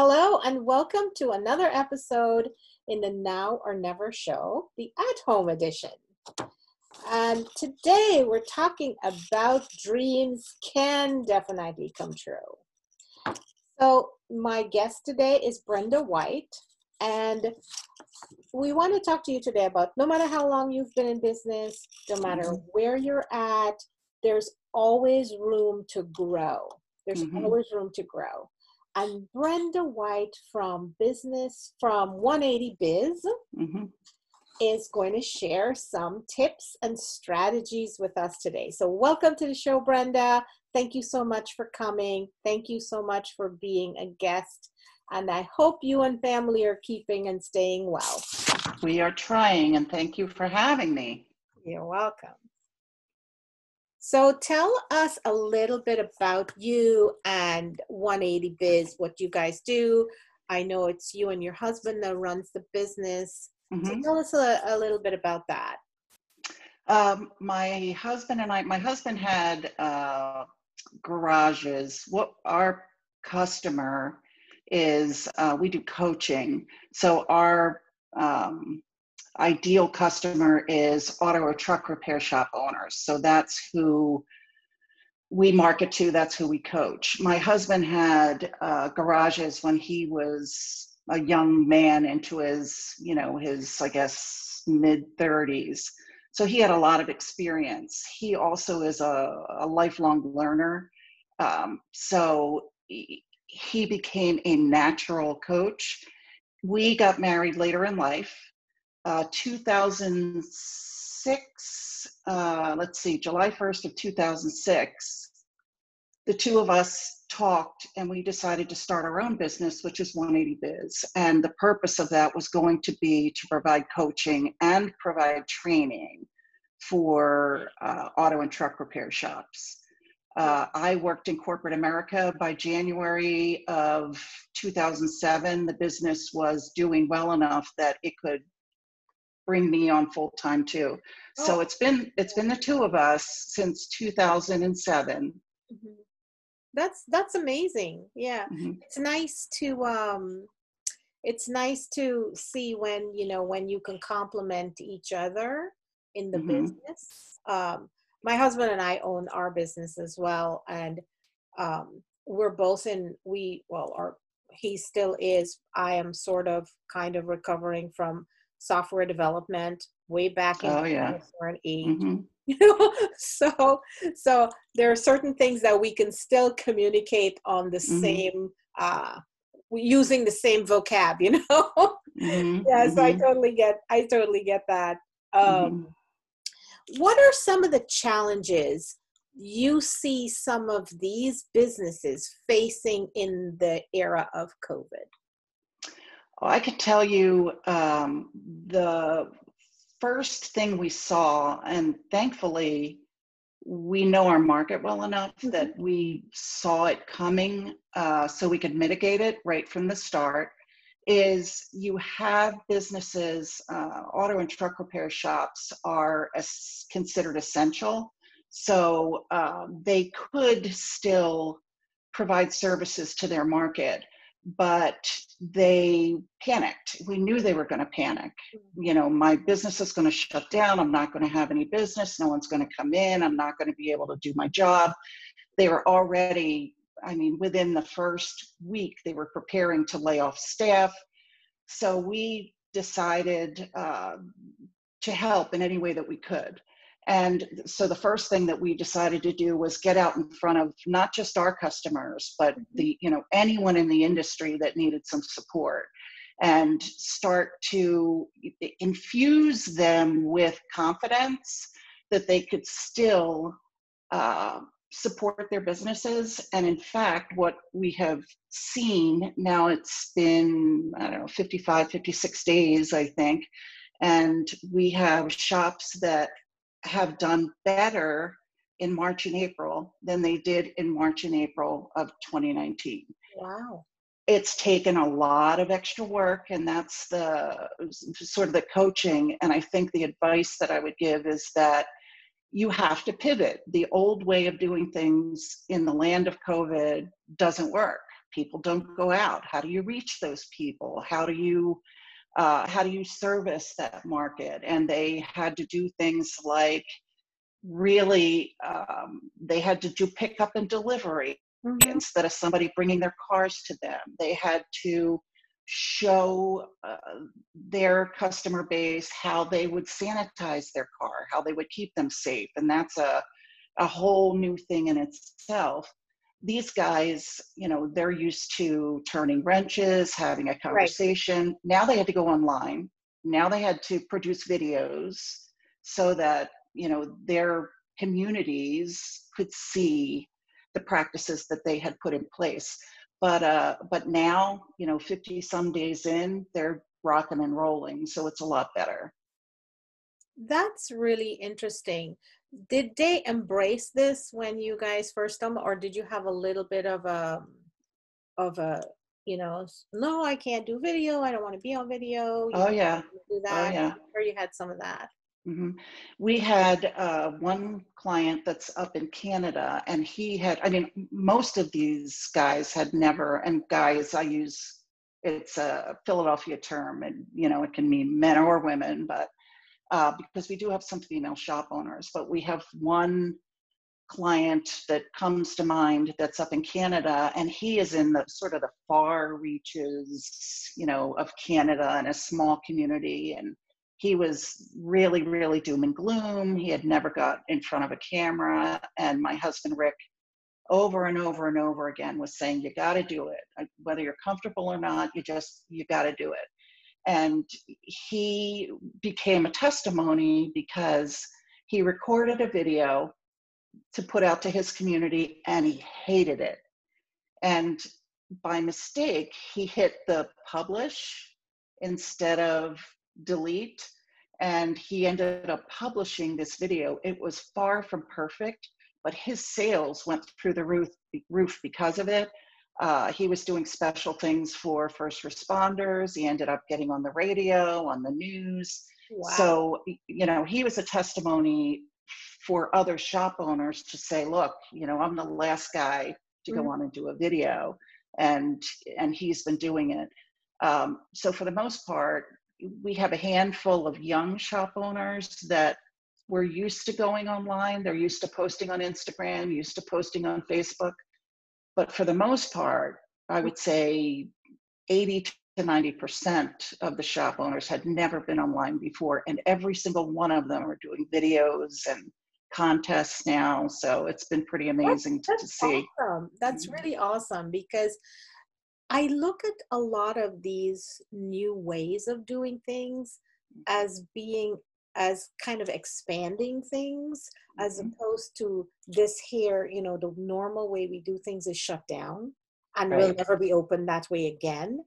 Hello, and welcome to another episode in the Now or Never show, the at home edition. And today we're talking about dreams can definitely come true. So, my guest today is Brenda White, and we want to talk to you today about no matter how long you've been in business, no matter mm-hmm. where you're at, there's always room to grow. There's mm-hmm. always room to grow. And Brenda White from Business from 180 Biz mm-hmm. is going to share some tips and strategies with us today. So, welcome to the show, Brenda. Thank you so much for coming. Thank you so much for being a guest. And I hope you and family are keeping and staying well. We are trying, and thank you for having me. You're welcome. So tell us a little bit about you and 180 Biz, what you guys do. I know it's you and your husband that runs the business. Mm-hmm. So tell us a, a, little bit about that. Um, my husband and I, my husband had uh, garages. What our customer is, uh, we do coaching. So our um, ideal customer is auto or truck repair shop owners. So that's who we market to, that's who we coach. My husband had uh, garages when he was a young man into his, you know, his, I guess, mid 30s. So he had a lot of experience. He also is a, a lifelong learner. Um, so he became a natural coach. We got married later in life uh, 2006, uh, let's see, July 1st of 2006, the two of us talked and we decided to start our own business, which is 180 Biz. And the purpose of that was going to be to provide coaching and provide training for uh, auto and truck repair shops. Uh, I worked in corporate America. By January of 2007, the business was doing well enough that it could bring me on full time too. Oh. So it's been it's been the two of us since 2007. Mm-hmm. That's that's amazing. Yeah, mm-hmm. it's nice to um, it's nice to see when you know when you can complement each other in the mm-hmm. business. Um, my husband and I own our business as well, and um, we're both in we well our he still is. I am sort of kind of recovering from software development way back in oh, yeah. 2008. Mm-hmm. So so there are certain things that we can still communicate on the mm-hmm. same uh, using the same vocab. You know, mm-hmm. yeah. So I mm-hmm. totally get I totally get that. Um, mm-hmm. what are some of the challenges you see some of these businesses facing in the era of COVID? I could tell you um, the first thing we saw, and thankfully, we know our market well enough mm-hmm. that we saw it coming uh, so we could mitigate it right from the start. Is you have businesses, uh, auto and truck repair shops are as considered essential. So uh, they could still provide services to their market but they panicked. We knew they were going to panic. Mm-hmm. You know, my business is going to shut down. I'm not going to have any business. No one's going to come in. I'm not going to be able to do my job. They were already, I mean, within the first week, they were preparing to lay off staff. So we decided uh, to help in any way that we could. And so the first thing that we decided to do was get out in front of not just our customers, but mm-hmm. the, you know, anyone in the industry that needed some support and start to infuse them with confidence that they could still uh, support their businesses. And in fact, what we have seen now, it's been, I don't know, 55, 56 days, I think. And we have shops that have done better in March and April than they did in March and April of 2019. Wow. It's taken a lot of extra work, and that's the sort of the coaching. And I think the advice that I would give is that you have to pivot. The old way of doing things in the land of COVID doesn't work. people don't go out. How do you reach those people? How do you uh, how do you service that market? And they had to do things like really um, they had to do pickup and delivery mm-hmm. instead of somebody bringing their cars to them. They had to show uh, their customer base how they would sanitize their car, how they would keep them safe. And that's a, a whole new thing in itself. These guys, you know, they're used to turning wrenches, having a conversation. Right. Now they had to go online. Now they had to produce videos so that, you know, their communities could see the practices that they had put in place but uh, but now you know 50 some days in they're rocking and rolling so it's a lot better that's really interesting did they embrace this when you guys first come or did you have a little bit of a of a you know no i can't do video. I don't want to be on video. You oh yeah. do that. Oh, yeah. or you had some of that. Mm-hmm. We had uh, one client that's up in Canada, and he had, I mean, most of these guys had never, and guys, I use, it's a Philadelphia term, and, you know, it can mean men or women, but uh, because we do have some female shop owners, but we have one client that comes to mind that's up in Canada, and he is in the sort of the far reaches, you know, of Canada and a small community. And he was really, really doom and gloom. He had never got in front of a camera. And my husband, Rick, over and over and over again was saying, You got to do it. Whether you're comfortable or not, you just, you got to do it. And he became a testimony because he recorded a video to put out to his community and he hated it. And by mistake, he hit the publish instead of delete and he ended up publishing this video. It was far from perfect, but his sales went through the roof, roof because of it. Uh, he was doing special things for first responders. He ended up getting on the radio, on the news. Wow. So, you know, he was a testimony for other shop owners to say, look, you know, I'm the last guy to mm-hmm. go on and do a video. And and he's been doing it. Um, so for the most part, we have a handful of young shop owners that were used to going online. They're used to posting on Instagram, used to posting on Facebook. But for the most part, I would say 80 to 90% of the shop owners had never been online before. And every single one of them are doing videos and contests now. So it's been pretty amazing that's, that's to see. Awesome. That's mm-hmm. really awesome because I look at a lot of these new ways of doing things as being as kind of expanding things as mm-hmm. opposed to this here, you know, the normal way we do things is shut down and right. will never be open that way again.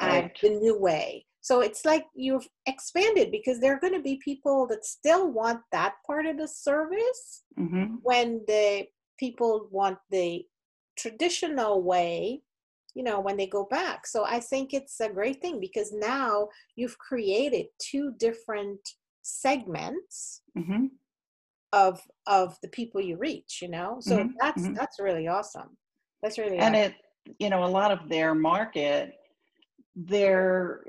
Right. And the new way. So it's like you've expanded because there are going to be people that still want that part of the service mm-hmm. when the people want the traditional way you know when they go back so i think it's a great thing because now you've created two different segments mm-hmm. of of the people you reach you know so mm-hmm. that's mm-hmm. that's really awesome that's really and awesome. it you know a lot of their market they're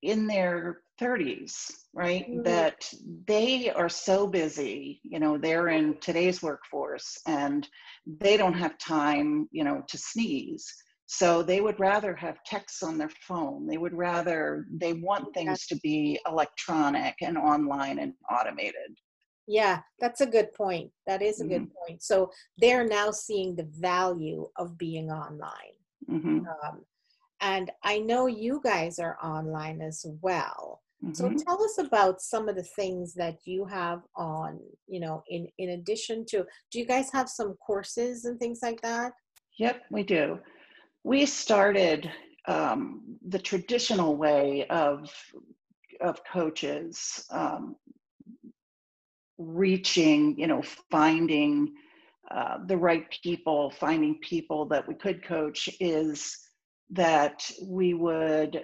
in their 30s right mm-hmm. that they are so busy you know they're in today's workforce and they don't have time you know to sneeze so they would rather have texts on their phone. They would rather, they want things to be electronic and online and automated. Yeah, that's a good point. That is a mm-hmm. good point. So they're now seeing the value of being online. Mm-hmm. Um, and I know you guys are online as well. Mm-hmm. So tell us about some of the things that you have on, you know, in, in addition to, do you guys have some courses and things like that? Yep, we do we started um, the traditional way of of coaches um, reaching, you know, finding uh, the right people, finding people that we could coach is that we would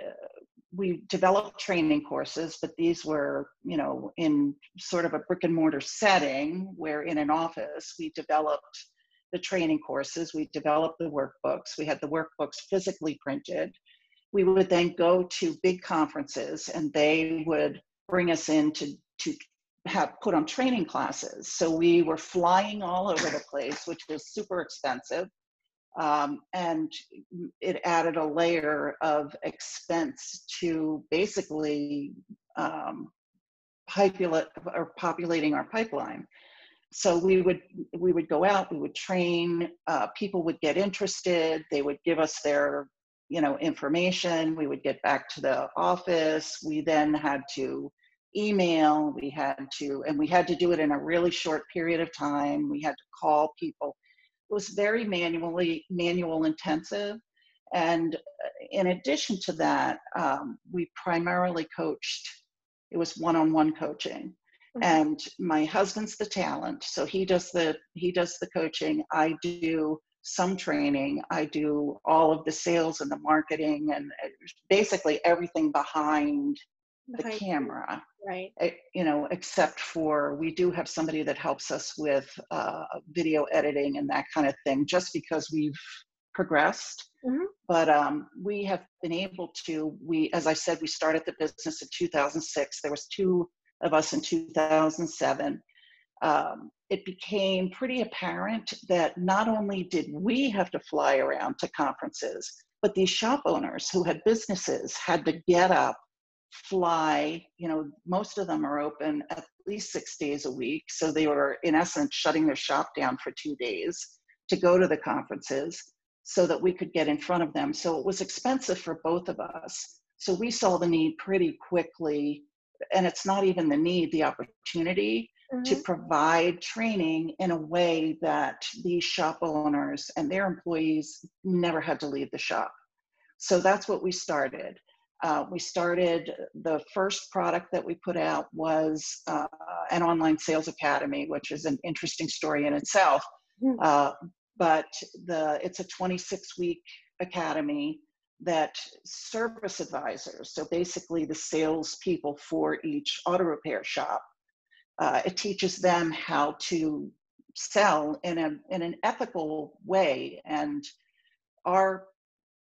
we developed training courses, but these were, you know, in sort of a brick and mortar setting where in an office we developed the training courses, we developed the workbooks, we had the workbooks physically printed. We would then go to big conferences and they would bring us in to, to have put on training classes. So we were flying all over the place, which was super expensive. Um, and it added a layer of expense to basically um, populate or populating our pipeline. So we would we would go out, we would train, uh, people would get interested, they would give us their you know information, we would get back to the office, we then had to email, we had to, and we had to do it in a really short period of time. We had to call people. It was very manually manual intensive. And uh, in addition to that, um, we primarily coached. It was one-on-one coaching. And my husband's the talent, so he does the he does the coaching. I do some training. I do all of the sales and the marketing, and basically everything behind the camera right you know except for we do have somebody that helps us with uh, video editing and that kind of thing just because we've progressed mm-hmm. but um, we have been able to we as i said we started the business in 2006 there was two of us in 2007 um, it became pretty apparent that not only did we have to fly around to conferences but these shop owners who had businesses had to get up fly you know most of them are open at least six days a week. So they were in essence shutting their shop down for two days to go to the conferences so that we could get in front of them. So it was expensive for both of us. So we saw the need pretty quickly and it's not even the need the opportunity mm-hmm. to provide training in a way that these shop owners and their employees never had to leave the shop so that's what we started uh, we started the first product that we put out was uh, an online sales academy, which is an interesting story in itself. Hmm. Uh, but the it's a 26 week academy that service advisors, so basically the salespeople for each auto repair shop, uh, it teaches them how to sell in a in an ethical way and our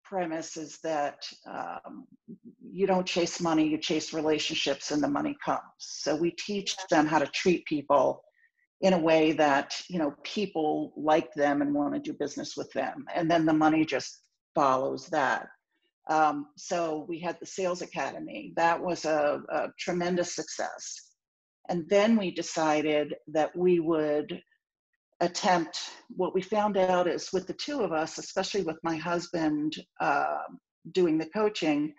premise is that um, you don't chase money, you chase relationships, and the money comes. So we teach them how to treat people in a way that you know people like them and want to do business with them, and then the money just follows that. Um, so we had the Sales Academy. That was a, a tremendous success. And then we decided that we would attempt what we found out is with the two of us especially with my husband uh, doing the coaching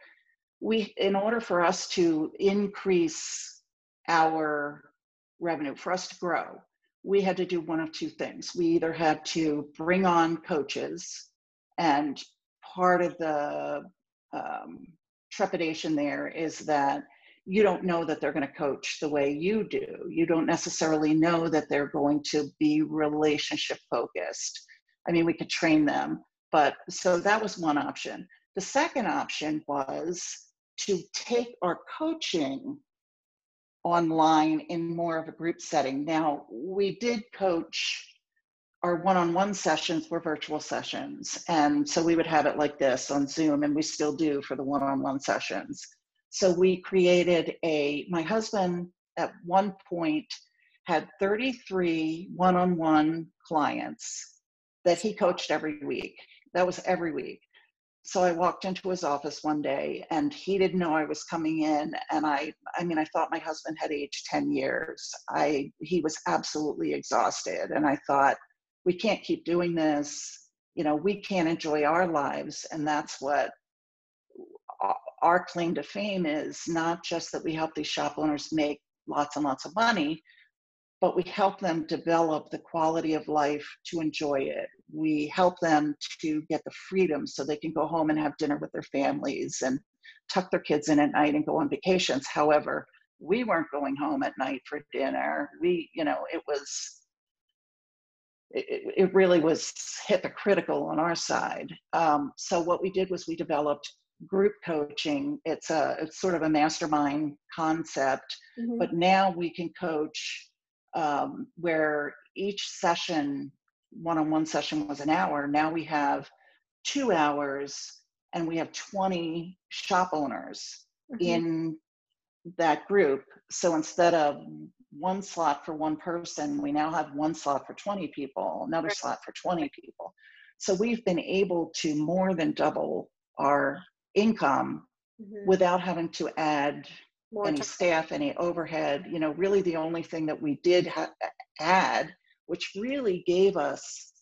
we in order for us to increase our revenue for us to grow we had to do one of two things we either had to bring on coaches and part of the um, trepidation there is that you don't know that they're going to coach the way you do. You don't necessarily know that they're going to be relationship focused. I mean, we could train them, but so that was one option. The second option was to take our coaching online in more of a group setting. Now, we did coach our one-on-one sessions were virtual sessions and so we would have it like this on zoom and we still do for the one-on-one sessions so we created a, my husband at one point had 33 one on one clients that he coached every week. That was every week. So I walked into his office one day and he didn't know I was coming in. And I, I mean, I thought my husband had aged 10 years. I, he was absolutely exhausted. And I thought, we can't keep doing this. You know, we can't enjoy our lives. And that's what our claim to fame is not just that we help these shop owners make lots and lots of money, but we help them develop the quality of life to enjoy it. We help them to get the freedom so they can go home and have dinner with their families and tuck their kids in at night and go on vacations. However, we weren't going home at night for dinner. We, you know, it was, it, it really was hypocritical on our side. Um, so what we did was we developed group coaching it's a it's sort of a mastermind concept mm-hmm. but now we can coach um, where each session one-on-one session was an hour now we have two hours and we have 20 shop owners mm-hmm. in that group so instead of one slot for one person we now have one slot for 20 people another slot for 20 people so we've been able to more than double our income mm-hmm. without having to add more any time. staff, any overhead. You know, really the only thing that we did ha- add, which really gave us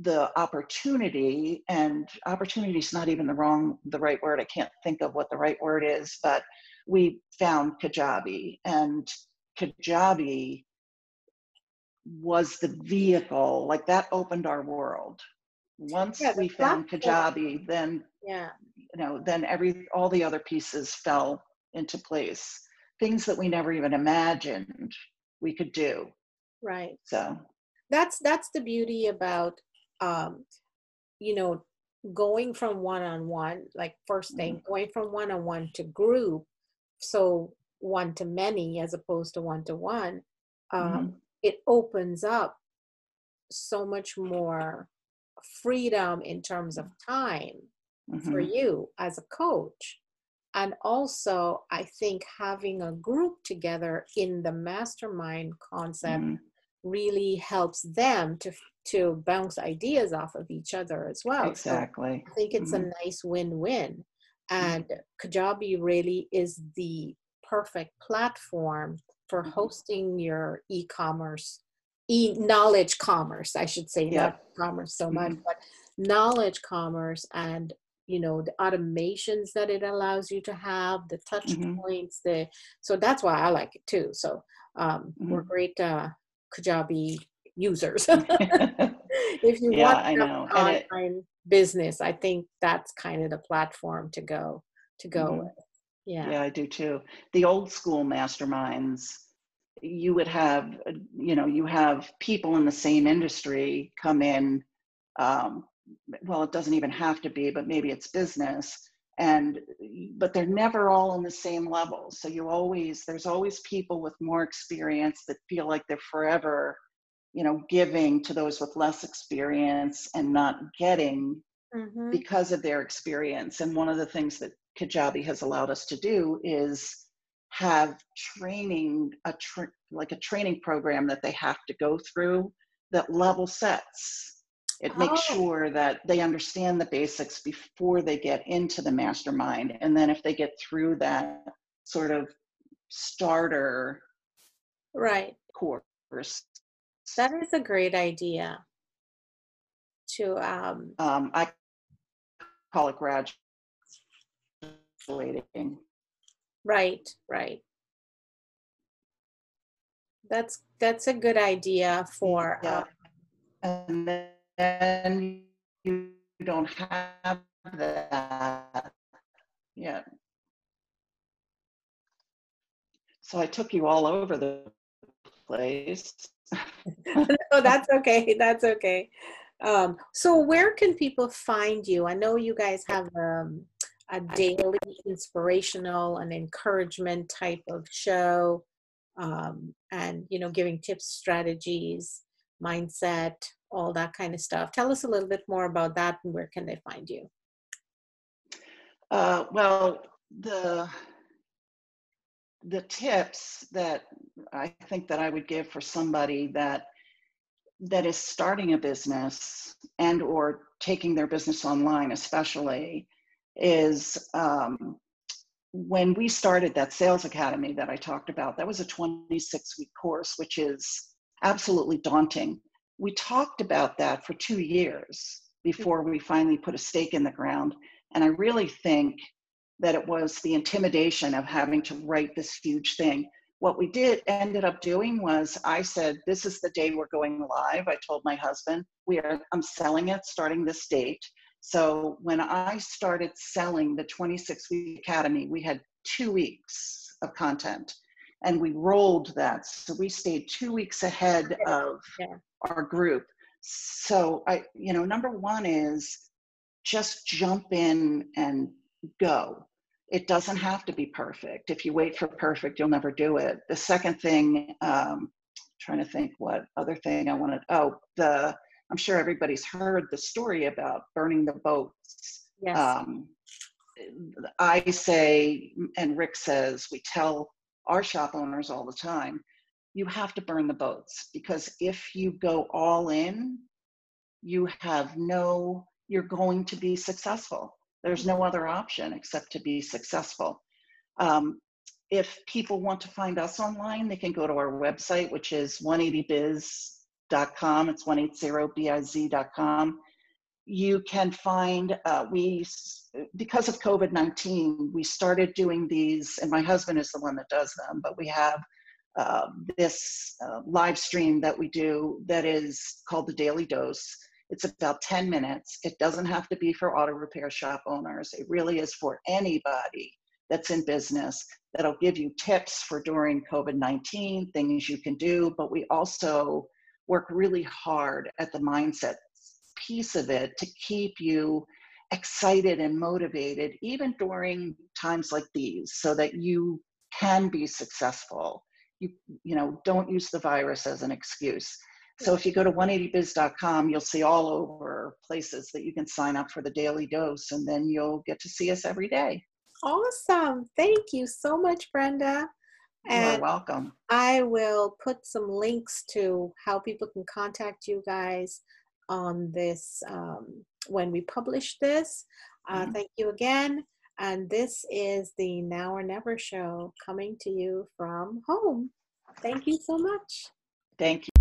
the opportunity, and opportunity is not even the wrong, the right word. I can't think of what the right word is, but we found Kajabi, and Kajabi was the vehicle like that opened our world. Once yeah, we found kajabi then yeah. you know then every all the other pieces fell into place. Things that we never even imagined we could do. Right. So. That's that's the beauty about um you know going from one-on-one like first thing mm-hmm. going from one-on-one to group. So one to many as opposed to one to one um mm-hmm. it opens up so much more freedom in terms of time mm-hmm. for you as a coach and also i think having a group together in the mastermind concept mm-hmm. really helps them to to bounce ideas off of each other as well exactly so i think it's mm-hmm. a nice win-win mm-hmm. and kajabi really is the perfect platform for mm-hmm. hosting your e-commerce e knowledge commerce i should say yeah. not commerce so much mm-hmm. but knowledge commerce and you know the automations that it allows you to have the touch mm-hmm. points the so that's why i like it too so um, mm-hmm. we're great uh, kajabi users if you yeah, want I know. online it, business i think that's kind of the platform to go to go mm-hmm. with yeah. Yeah i do too. The old school masterminds you would have you know you have people in the same industry come in um, well it doesn't even have to be but maybe it's business and but they're never all on the same level. So you always there's always people with more experience that feel like they're forever you know giving to those with less experience and not getting mm-hmm. because of their experience. And one of the things that kajabi has allowed us to do is have training a tra- like a training program that they have to go through that level sets it oh. makes sure that they understand the basics before they get into the mastermind. And then if they get through that sort of starter right course. That is a great idea. To um, um I call it Right, right. That's that's a good idea for yeah. Um, and then you don't have that yet. So I took you all over the place. no, that's okay. That's okay. Um, so where can people find you? I know you guys have um, a daily inspirational and encouragement type of show, um, and you know, giving tips, strategies, mindset, all that kind of stuff. Tell us a little bit more about that and where can they find you? Uh, well, the the tips that I think that I would give for somebody that that is starting a business and or taking their business online especially is um, when we started that sales academy that i talked about that was a 26 week course which is absolutely daunting we talked about that for two years before we finally put a stake in the ground. And I really think that it was the intimidation of having to write this huge thing. What we did ended up doing was I said, This is the day we're going live. I told my husband, we are I'm selling it starting this date. So when I started selling the 26 week academy, we had two weeks of content and we rolled that. So we stayed two weeks ahead of yeah our group. So I, you know, number one is just jump in and go. It doesn't have to be perfect. If you wait for perfect, you'll never do it. The second thing, um, trying to think what other thing I wanted. Oh, the I'm sure everybody's heard the story about burning the boats. Yes. Um, I say, and Rick says, we tell our shop owners all the time, you have to burn the boats because if you go all in, you have no, you're going to be successful. There's no other option except to be successful. Um, if people want to find us online, they can go to our website, which is 180biz.com. It's 180biz.com. You can find, uh, we, because of COVID 19, we started doing these, and my husband is the one that does them, but we have uh, this uh, live stream that we do that is called the Daily Dose. It's about 10 minutes. It doesn't have to be for auto repair shop owners. It really is for anybody that's in business that'll give you tips for during COVID 19, things you can do. But we also work really hard at the mindset piece of it to keep you excited and motivated, even during times like these, so that you can be successful. You, you know, don't use the virus as an excuse. So if you go to 180biz.com, you'll see all over places that you can sign up for the daily dose, and then you'll get to see us every day. Awesome. Thank you so much, Brenda. And You're welcome. I will put some links to how people can contact you guys on this um, when we publish this. Uh, mm-hmm. Thank you again. And this is the Now or Never show coming to you from home. Thank you so much. Thank you.